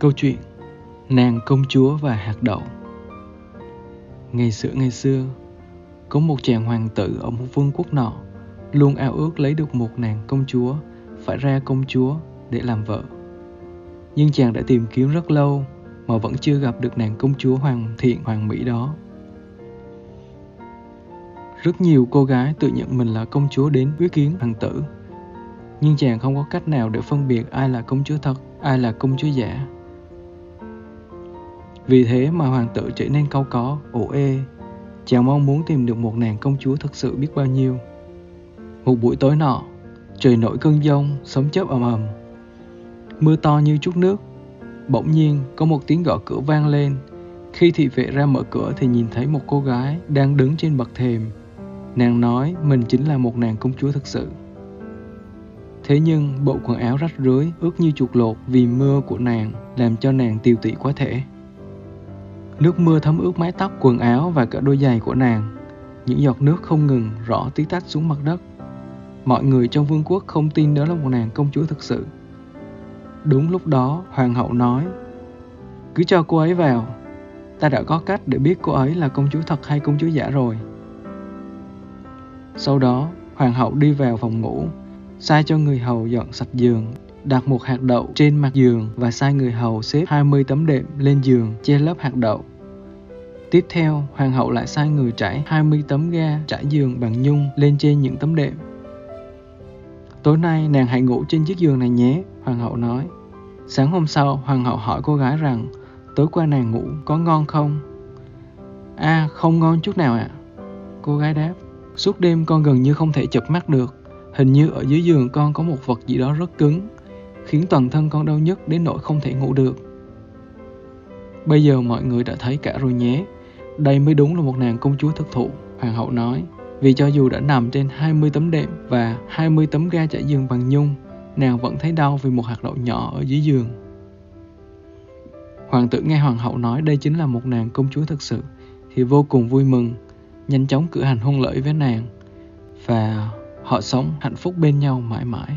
Câu chuyện Nàng công chúa và hạt đậu. Ngày xưa ngày xưa Có một chàng hoàng tử ở một vương quốc nọ Luôn ao ước lấy được một nàng công chúa Phải ra công chúa để làm vợ. Nhưng chàng đã tìm kiếm rất lâu Mà vẫn chưa gặp được nàng công chúa hoàng thiện hoàng mỹ đó. Rất nhiều cô gái tự nhận mình là công chúa đến quyết kiến hoàng tử Nhưng chàng không có cách nào để phân biệt ai là công chúa thật, ai là công chúa giả vì thế mà hoàng tử trở nên câu có, ủ ê. Chàng mong muốn tìm được một nàng công chúa thật sự biết bao nhiêu. Một buổi tối nọ, trời nổi cơn giông, sấm chớp ầm ầm. Mưa to như chút nước. Bỗng nhiên có một tiếng gõ cửa vang lên. Khi thị vệ ra mở cửa thì nhìn thấy một cô gái đang đứng trên bậc thềm. Nàng nói mình chính là một nàng công chúa thực sự. Thế nhưng bộ quần áo rách rưới, ướt như chuột lột vì mưa của nàng làm cho nàng tiều tụy quá thể. Nước mưa thấm ướt mái tóc, quần áo và cả đôi giày của nàng. Những giọt nước không ngừng rõ tí tách xuống mặt đất. Mọi người trong vương quốc không tin đó là một nàng công chúa thực sự. Đúng lúc đó, hoàng hậu nói, cứ cho cô ấy vào, ta đã có cách để biết cô ấy là công chúa thật hay công chúa giả rồi. Sau đó, hoàng hậu đi vào phòng ngủ, sai cho người hầu dọn sạch giường, đặt một hạt đậu trên mặt giường và sai người hầu xếp 20 tấm đệm lên giường che lấp hạt đậu. Tiếp theo, hoàng hậu lại sai người trải 20 tấm ga trải giường bằng nhung lên trên những tấm đệm. Tối nay nàng hãy ngủ trên chiếc giường này nhé, hoàng hậu nói. Sáng hôm sau, hoàng hậu hỏi cô gái rằng tối qua nàng ngủ có ngon không? À, không ngon chút nào ạ. À. Cô gái đáp, suốt đêm con gần như không thể chập mắt được. Hình như ở dưới giường con có một vật gì đó rất cứng, khiến toàn thân con đau nhức đến nỗi không thể ngủ được. Bây giờ mọi người đã thấy cả rồi nhé. Đây mới đúng là một nàng công chúa thực thụ, hoàng hậu nói. Vì cho dù đã nằm trên 20 tấm đệm và 20 tấm ga trải giường bằng nhung, nàng vẫn thấy đau vì một hạt đậu nhỏ ở dưới giường. Hoàng tử nghe hoàng hậu nói đây chính là một nàng công chúa thực sự, thì vô cùng vui mừng, nhanh chóng cử hành hôn lễ với nàng và họ sống hạnh phúc bên nhau mãi mãi.